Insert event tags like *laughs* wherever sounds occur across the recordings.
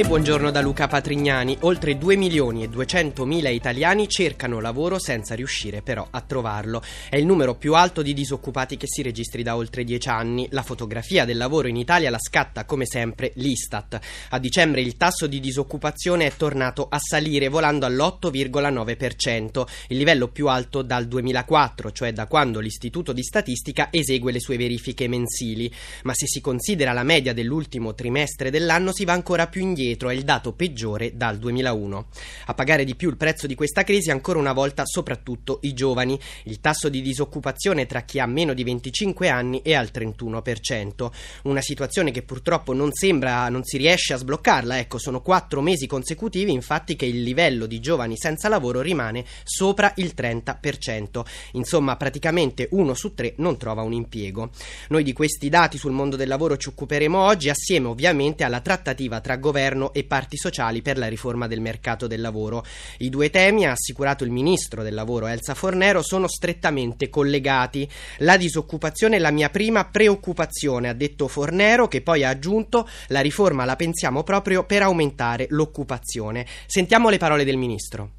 E buongiorno da Luca Patrignani. Oltre 2 milioni e 200 mila italiani cercano lavoro senza riuscire però a trovarlo. È il numero più alto di disoccupati che si registri da oltre 10 anni. La fotografia del lavoro in Italia la scatta come sempre l'Istat. A dicembre il tasso di disoccupazione è tornato a salire volando all'8,9%, il livello più alto dal 2004, cioè da quando l'Istituto di Statistica esegue le sue verifiche mensili. Ma se si considera la media dell'ultimo trimestre dell'anno si va ancora più indietro indietro, è il dato peggiore dal 2001. A pagare di più il prezzo di questa crisi ancora una volta soprattutto i giovani. Il tasso di disoccupazione tra chi ha meno di 25 anni è al 31%. Una situazione che purtroppo non sembra, non si riesce a sbloccarla. Ecco, sono quattro mesi consecutivi infatti che il livello di giovani senza lavoro rimane sopra il 30%. Insomma, praticamente uno su tre non trova un impiego. Noi di questi dati sul mondo del lavoro ci occuperemo oggi assieme ovviamente alla trattativa tra governo governo e parti sociali per la riforma del mercato del lavoro. I due temi, ha assicurato il ministro del lavoro Elsa Fornero, sono strettamente collegati. La disoccupazione è la mia prima preoccupazione, ha detto Fornero, che poi ha aggiunto la riforma la pensiamo proprio per aumentare l'occupazione. Sentiamo le parole del ministro.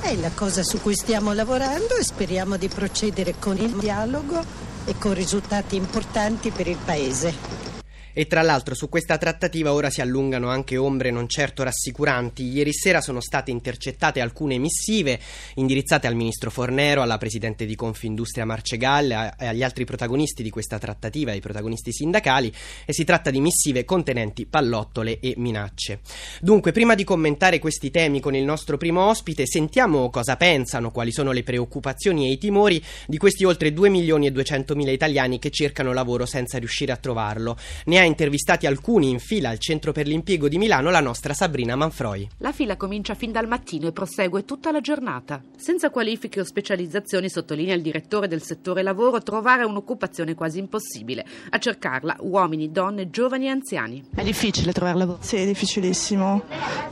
È la cosa su cui stiamo lavorando e speriamo di procedere con il dialogo e con risultati importanti per il Paese. E tra l'altro su questa trattativa ora si allungano anche ombre non certo rassicuranti. Ieri sera sono state intercettate alcune missive indirizzate al ministro Fornero, alla presidente di Confindustria Marcegall e agli altri protagonisti di questa trattativa, ai protagonisti sindacali, e si tratta di missive contenenti pallottole e minacce. Dunque, prima di commentare questi temi con il nostro primo ospite, sentiamo cosa pensano, quali sono le preoccupazioni e i timori di questi oltre 2 milioni e 200 mila italiani che cercano lavoro senza riuscire a trovarlo. Ne ha intervistati alcuni in fila al Centro per l'Impiego di Milano la nostra Sabrina Manfroi. La fila comincia fin dal mattino e prosegue tutta la giornata. Senza qualifiche o specializzazioni, sottolinea il direttore del settore lavoro, trovare un'occupazione quasi impossibile. A cercarla uomini, donne, giovani e anziani. È difficile trovare lavoro? Sì, è difficilissimo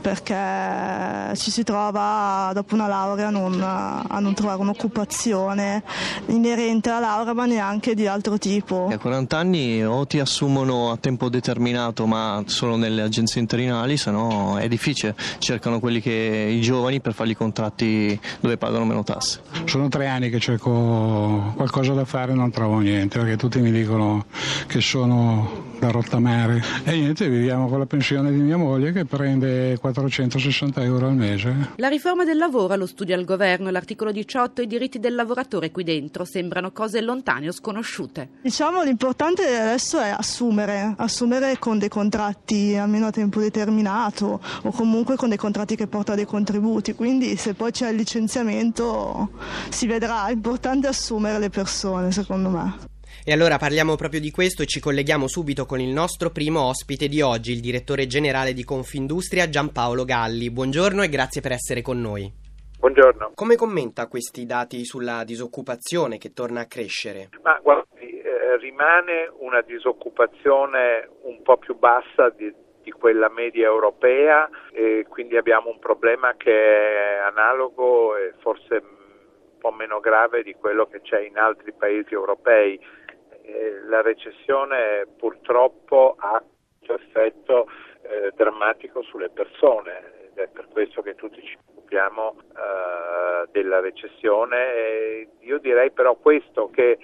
perché ci si trova dopo una laurea a non, a non trovare un'occupazione inerente alla laurea ma neanche di altro tipo. A 40 anni o ti assumono a tempo determinato ma solo nelle agenzie interinali, se no è difficile, cercano quelli che i giovani per fargli contratti dove pagano meno tasse. Sono tre anni che cerco qualcosa da fare e non trovo niente perché tutti mi dicono che sono da rottamare e niente, viviamo con la pensione di mia moglie che prende 460 euro al mese. La riforma del lavoro, lo studio al governo, l'articolo 18 e i diritti del lavoratore qui dentro sembrano cose lontane o sconosciute. Diciamo l'importante adesso è assumere, assumere con dei contratti almeno a tempo determinato o comunque con dei contratti che portano dei contributi, quindi se poi c'è il licenziamento si vedrà, è importante assumere le persone secondo me. E allora parliamo proprio di questo e ci colleghiamo subito con il nostro primo ospite di oggi, il direttore generale di Confindustria Giampaolo Galli. Buongiorno e grazie per essere con noi. Buongiorno. Come commenta questi dati sulla disoccupazione che torna a crescere? Ma guardi, eh, rimane una disoccupazione un po' più bassa di, di quella media europea e quindi abbiamo un problema che è analogo e forse un po' meno grave di quello che c'è in altri paesi europei la recessione purtroppo ha questo effetto eh, drammatico sulle persone ed è per questo che tutti ci occupiamo eh, della recessione. E io direi però questo che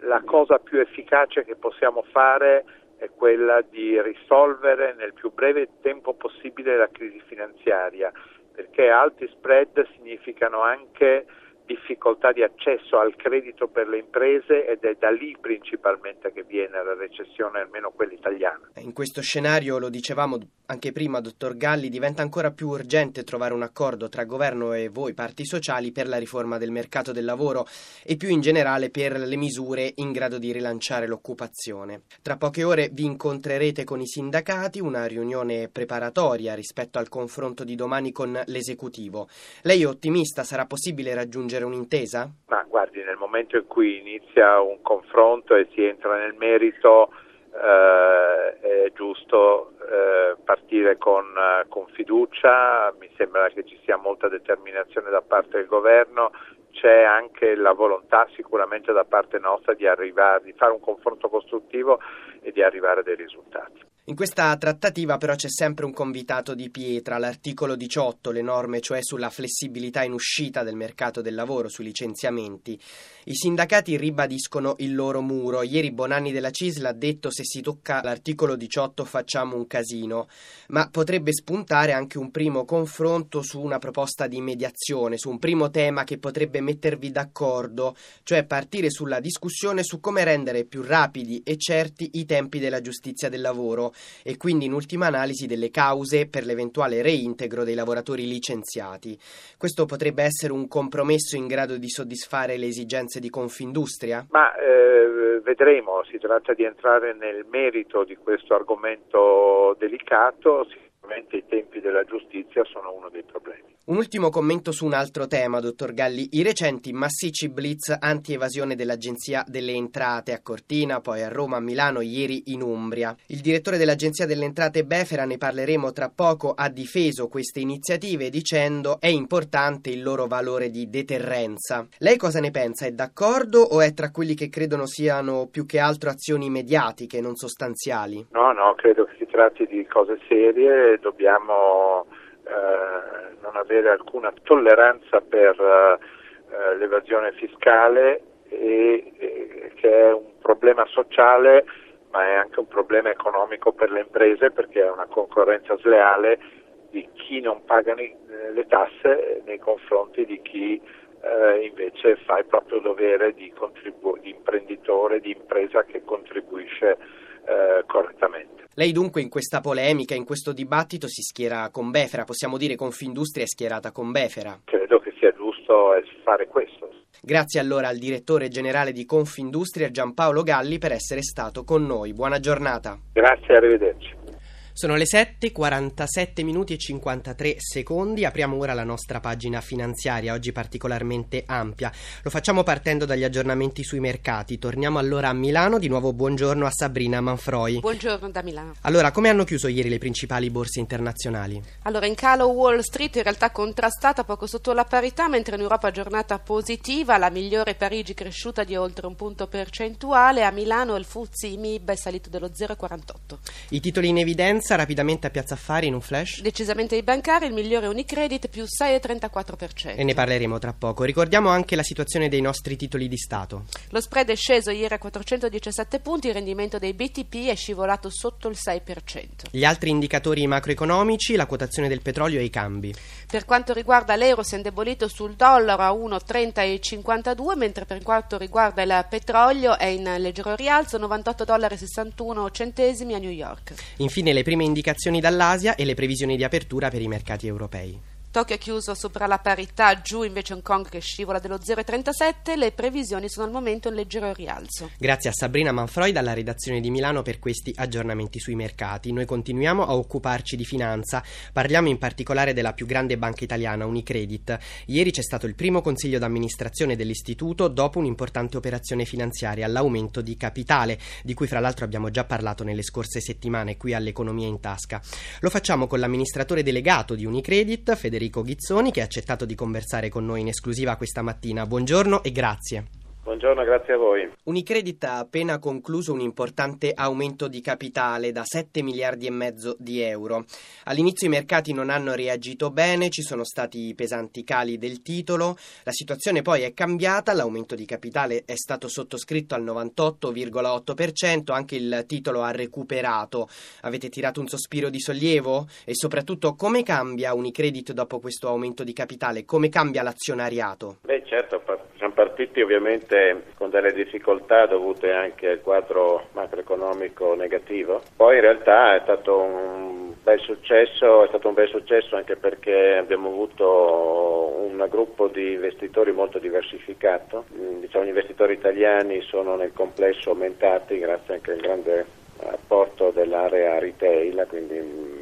la cosa più efficace che possiamo fare è quella di risolvere nel più breve tempo possibile la crisi finanziaria, perché alti spread significano anche difficoltà di accesso al credito per le imprese ed è da lì principalmente che viene la recessione, almeno quella italiana. In questo scenario, lo dicevamo anche prima, dottor Galli, diventa ancora più urgente trovare un accordo tra governo e voi, parti sociali, per la riforma del mercato del lavoro e più in generale per le misure in grado di rilanciare l'occupazione. Tra poche ore vi incontrerete con i sindacati, una riunione preparatoria rispetto al confronto di domani con l'esecutivo. Lei è ottimista? Sarà possibile raggiungere raggiungere un'intesa? Ma guardi, nel momento in cui inizia un confronto e si entra nel merito, eh, è giusto eh, partire con, con, fiducia, mi sembra che ci sia molta determinazione da parte del governo, c'è anche la volontà sicuramente da parte nostra di arrivare, di fare un confronto costruttivo e di arrivare a dei risultati. In questa trattativa però c'è sempre un convitato di pietra, l'articolo 18, le norme cioè sulla flessibilità in uscita del mercato del lavoro, sui licenziamenti. I sindacati ribadiscono il loro muro. Ieri Bonanni della Cisla ha detto se si tocca l'articolo 18 facciamo un casino, ma potrebbe spuntare anche un primo confronto su una proposta di mediazione, su un primo tema che potrebbe mettervi d'accordo, cioè partire sulla discussione su come rendere più rapidi e certi i tempi della giustizia del lavoro e quindi in ultima analisi delle cause per l'eventuale reintegro dei lavoratori licenziati. Questo potrebbe essere un compromesso in grado di soddisfare le esigenze di Confindustria? Ma eh, vedremo, si tratta di entrare nel merito di questo argomento delicato, sicuramente i tempi della giustizia sono uno dei problemi. Un ultimo commento su un altro tema, dottor Galli. I recenti massicci blitz anti-evasione dell'Agenzia delle Entrate a Cortina, poi a Roma, a Milano, ieri in Umbria. Il direttore dell'Agenzia delle Entrate Befera, ne parleremo tra poco, ha difeso queste iniziative dicendo è importante il loro valore di deterrenza. Lei cosa ne pensa? È d'accordo o è tra quelli che credono siano più che altro azioni mediatiche, non sostanziali? No, no, credo che si tratti di cose serie, dobbiamo eh, non avere alcuna tolleranza per eh, l'evasione fiscale e, e, che è un problema sociale ma è anche un problema economico per le imprese perché è una concorrenza sleale di chi non paga le tasse nei confronti di chi eh, invece fa il proprio dovere di, di imprenditore, di impresa che contribuisce eh, correttamente. Lei dunque in questa polemica, in questo dibattito si schiera con Befera, possiamo dire Confindustria è schierata con Befera? Credo che sia giusto fare questo. Grazie allora al direttore generale di Confindustria Giampaolo Galli per essere stato con noi. Buona giornata. Grazie, arrivederci. Sono le 7, 47 minuti e 53 secondi. Apriamo ora la nostra pagina finanziaria, oggi particolarmente ampia. Lo facciamo partendo dagli aggiornamenti sui mercati. Torniamo allora a Milano. Di nuovo buongiorno a Sabrina Manfroi. Buongiorno da Milano. Allora, come hanno chiuso ieri le principali borse internazionali? Allora, in calo Wall Street in realtà contrastata poco sotto la parità, mentre in Europa giornata positiva, la migliore Parigi cresciuta di oltre un punto percentuale, a Milano il Fuzzi MIB è salito dello 0,48. I titoli in evidenza Piazza, rapidamente a Piazza Affari in un flash? Decisamente i bancari, il migliore Unicredit più 6,34%. E ne parleremo tra poco. Ricordiamo anche la situazione dei nostri titoli di Stato. Lo spread è sceso ieri a 417 punti, il rendimento dei BTP è scivolato sotto il 6%. Gli altri indicatori macroeconomici, la quotazione del petrolio e i cambi. Per quanto riguarda l'euro si è indebolito sul dollaro a 1,30,52, mentre per quanto riguarda il petrolio è in leggero rialzo 98,61 dollari centesimi a New York. Infine le prime prime indicazioni dall'Asia e le previsioni di apertura per i mercati europei. Tokyo chiuso sopra la parità, giù invece Hong Kong che scivola dello 0,37, le previsioni sono al momento in leggero rialzo. Grazie a Sabrina Manfroi dalla redazione di Milano per questi aggiornamenti sui mercati. Noi continuiamo a occuparci di finanza, parliamo in particolare della più grande banca italiana, Unicredit. Ieri c'è stato il primo consiglio d'amministrazione dell'istituto dopo un'importante operazione finanziaria, l'aumento di capitale, di cui fra l'altro abbiamo già parlato nelle scorse settimane qui all'Economia in Tasca. Lo facciamo con l'amministratore delegato di Unicredit, Federico Federico Ghizzoni che ha accettato di conversare con noi in esclusiva questa mattina. Buongiorno e grazie. Buongiorno, grazie a voi. Unicredit ha appena concluso un importante aumento di capitale da 7 miliardi e mezzo di euro. All'inizio i mercati non hanno reagito bene, ci sono stati pesanti cali del titolo, la situazione poi è cambiata, l'aumento di capitale è stato sottoscritto al 98,8%, anche il titolo ha recuperato. Avete tirato un sospiro di sollievo? E soprattutto come cambia Unicredit dopo questo aumento di capitale? Come cambia l'azionariato? Beh partiti ovviamente con delle difficoltà dovute anche al quadro macroeconomico negativo, poi in realtà è stato un bel successo, è stato un bel successo anche perché abbiamo avuto un gruppo di investitori molto diversificato, mm, diciamo, gli investitori italiani sono nel complesso aumentati grazie anche al grande apporto dell'area retail, quindi mm,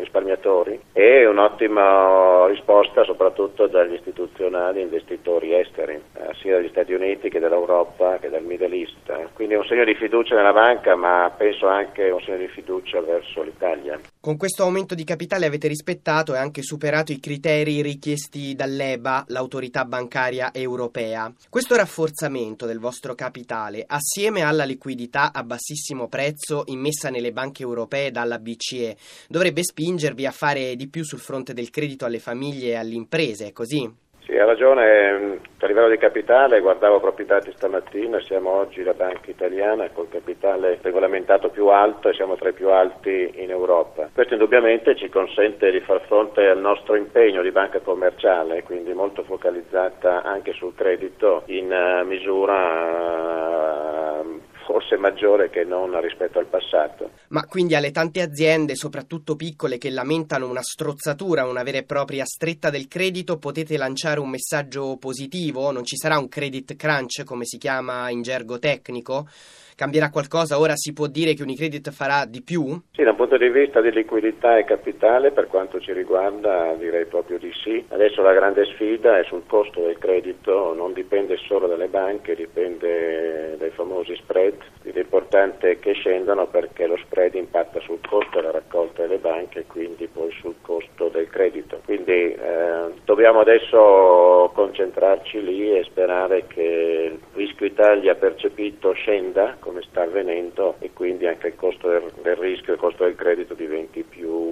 risparmiatori e un'ottima risposta soprattutto dagli istituzionali investitori esteri, eh, sia dagli Stati Uniti che dall'Europa che dal Middle East. Quindi un segno di fiducia nella banca, ma penso anche un segno di fiducia verso l'Italia. Con questo aumento di capitale avete rispettato e anche superato i criteri richiesti dall'EBA, l'autorità bancaria europea. Questo rafforzamento del vostro capitale, assieme alla liquidità a bassissimo prezzo immessa nelle banche europee dalla BCE, dovrebbe spingervi a fare di più sul fronte del credito alle famiglie e alle imprese, è così? Sì, ha ragione, a livello di capitale guardavo proprio i dati stamattina, siamo oggi la banca italiana col capitale regolamentato più alto e siamo tra i più alti in Europa. Questo indubbiamente ci consente di far fronte al nostro impegno di banca commerciale, quindi molto focalizzata anche sul credito in eh, misura forse maggiore che non rispetto al passato. Ma quindi alle tante aziende, soprattutto piccole, che lamentano una strozzatura, una vera e propria stretta del credito, potete lanciare un messaggio positivo? Non ci sarà un credit crunch, come si chiama in gergo tecnico? Cambierà qualcosa? Ora si può dire che Unicredit farà di più? Sì, dal punto di vista di liquidità e capitale, per quanto ci riguarda, direi proprio di sì. Adesso la grande sfida è sul costo del credito, non dipende solo dalle banche, dipende dai famosi spread. L'importante è che scendano perché lo spread impatta sul costo della raccolta delle banche e quindi poi sul costo del credito. Quindi eh, dobbiamo adesso concentrarci lì e sperare che il rischio Italia percepito scenda come sta avvenendo e quindi anche il costo del, del rischio, il costo del credito diventi più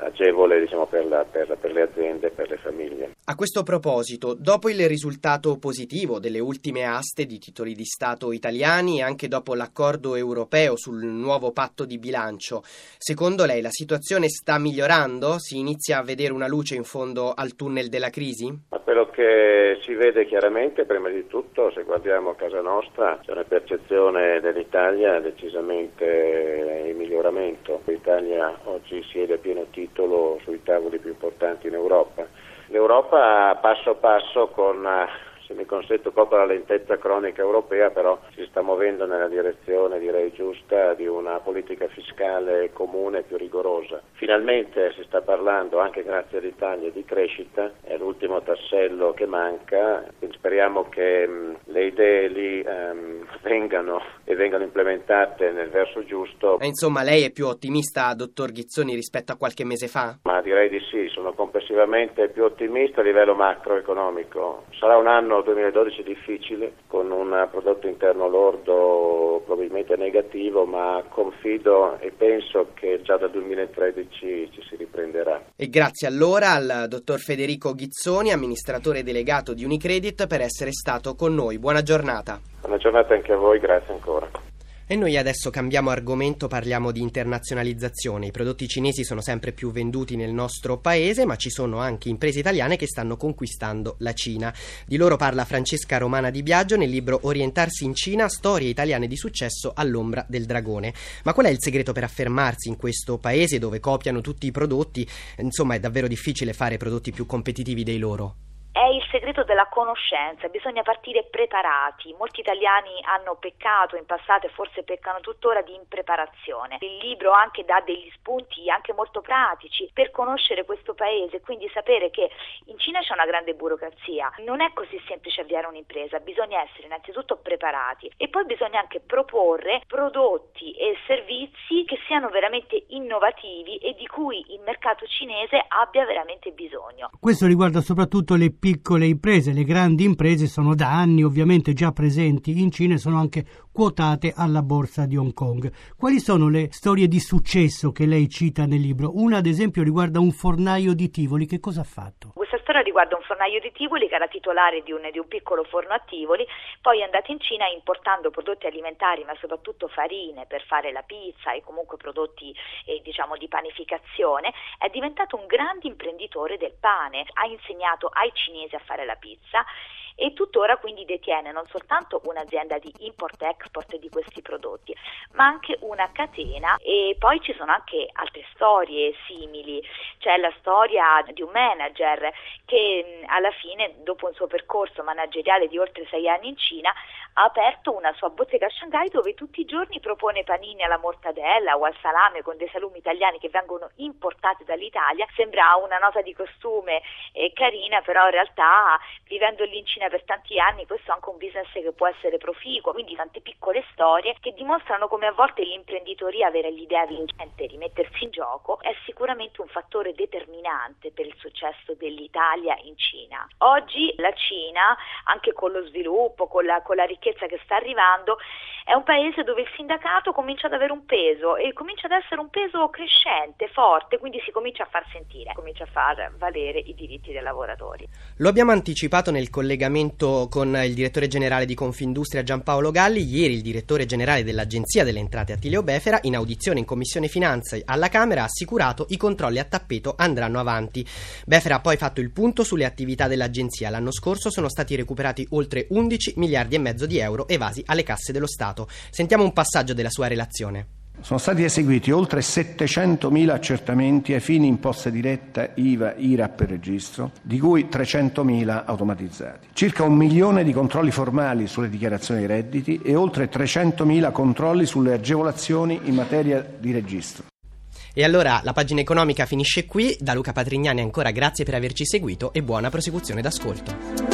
agevole diciamo, per, la, per, per le aziende e per le famiglie. A questo proposito, dopo il risultato positivo delle ultime aste di titoli di Stato italiani e anche dopo l'accordo europeo sul nuovo patto di bilancio, secondo lei la situazione sta migliorando? Si inizia a vedere una luce in fondo al tunnel della crisi? Ma quello che si vede chiaramente, prima di tutto, se guardiamo a casa nostra, c'è una percezione dell'Italia decisamente in miglioramento. L'Italia oggi siede a pieno titolo sui tavoli più importanti in Europa. L'Europa passo passo con se mi consente proprio la lentezza cronica europea, però si sta muovendo nella direzione, direi giusta, di una politica fiscale comune più rigorosa. Finalmente si sta parlando, anche grazie all'Italia, di crescita, è l'ultimo tassello che manca, speriamo che mh, le idee lì um, *laughs* vengano e vengano implementate nel verso giusto. E insomma, lei è più ottimista, dottor Ghizzoni, rispetto a qualche mese fa? Ma direi di sì, sono complessivamente più ottimista a livello macroeconomico. Sarà un anno 2012 difficile, con un prodotto interno lordo probabilmente negativo, ma confido e penso che già dal 2013 ci si riprenderà. E grazie allora al dottor Federico Ghizzoni, amministratore delegato di Unicredit, per essere stato con noi. Buona giornata. Buona giornata anche a voi, grazie ancora. E noi adesso cambiamo argomento, parliamo di internazionalizzazione. I prodotti cinesi sono sempre più venduti nel nostro paese, ma ci sono anche imprese italiane che stanno conquistando la Cina. Di loro parla Francesca Romana Di Biagio nel libro Orientarsi in Cina, storie italiane di successo all'ombra del dragone. Ma qual è il segreto per affermarsi in questo paese dove copiano tutti i prodotti? Insomma, è davvero difficile fare prodotti più competitivi dei loro è il segreto della conoscenza, bisogna partire preparati. Molti italiani hanno peccato in passato e forse peccano tuttora di impreparazione. Il libro anche dà degli spunti anche molto pratici per conoscere questo paese, quindi sapere che in Cina c'è una grande burocrazia, non è così semplice avviare un'impresa, bisogna essere innanzitutto preparati e poi bisogna anche proporre prodotti e servizi che siano veramente innovativi e di cui il mercato cinese abbia veramente bisogno. Questo riguarda soprattutto le piccole imprese, le grandi imprese sono da anni ovviamente già presenti in Cina e sono anche quotate alla borsa di Hong Kong. Quali sono le storie di successo che lei cita nel libro? Una ad esempio riguarda un fornaio di Tivoli, che cosa ha fatto? Questa storia riguarda un fornaio di Tivoli che era titolare di un, di un piccolo forno a Tivoli, poi è andato in Cina importando prodotti alimentari ma soprattutto farine per fare la pizza e comunque prodotti eh, diciamo di panificazione, è diventato un grande imprenditore del pane, ha insegnato ai cinesi a fare la pizza e tuttora quindi detiene non soltanto un'azienda di import-export di questi prodotti, ma anche una catena e poi ci sono anche altre storie simili. C'è la storia di un manager che alla fine, dopo un suo percorso manageriale di oltre sei anni in Cina, ha aperto una sua bottega a Shanghai dove tutti i giorni propone panini alla mortadella o al salame con dei salumi italiani che vengono importati dall'Italia. Sembra una nota di costume eh, carina, però in realtà vivendo lì in Cina per tanti anni questo è anche un business che può essere proficuo, quindi tante piccole storie che dimostrano come a volte l'imprenditoria avere l'idea vincente di mettersi in gioco è sicuramente un fattore determinante per il successo dell'Italia in Cina. Oggi la Cina, anche con lo sviluppo, con la, con la ricchezza che sta arrivando, è un paese dove il sindacato comincia ad avere un peso e comincia ad essere un peso crescente, forte, quindi si comincia a far sentire, comincia a far valere i diritti dei lavoratori. Lo abbiamo anticipato nel collegamento con il direttore generale di Confindustria Giampaolo Galli, ieri il direttore generale dell'Agenzia delle Entrate Attilio Befera in audizione in Commissione Finanze alla Camera ha assicurato i controlli a tappeto andranno avanti. Befera ha poi fatto il punto sulle attività dell'Agenzia. L'anno scorso sono stati recuperati oltre 11 miliardi e mezzo di euro evasi alle casse dello Stato. Sentiamo un passaggio della sua relazione. Sono stati eseguiti oltre 700.000 accertamenti ai fini imposta diretta, IVA, IRAP e registro, di cui 300.000 automatizzati. Circa un milione di controlli formali sulle dichiarazioni dei redditi e oltre 300.000 controlli sulle agevolazioni in materia di registro. E allora la pagina economica finisce qui. Da Luca Patrignani ancora grazie per averci seguito e buona prosecuzione d'ascolto.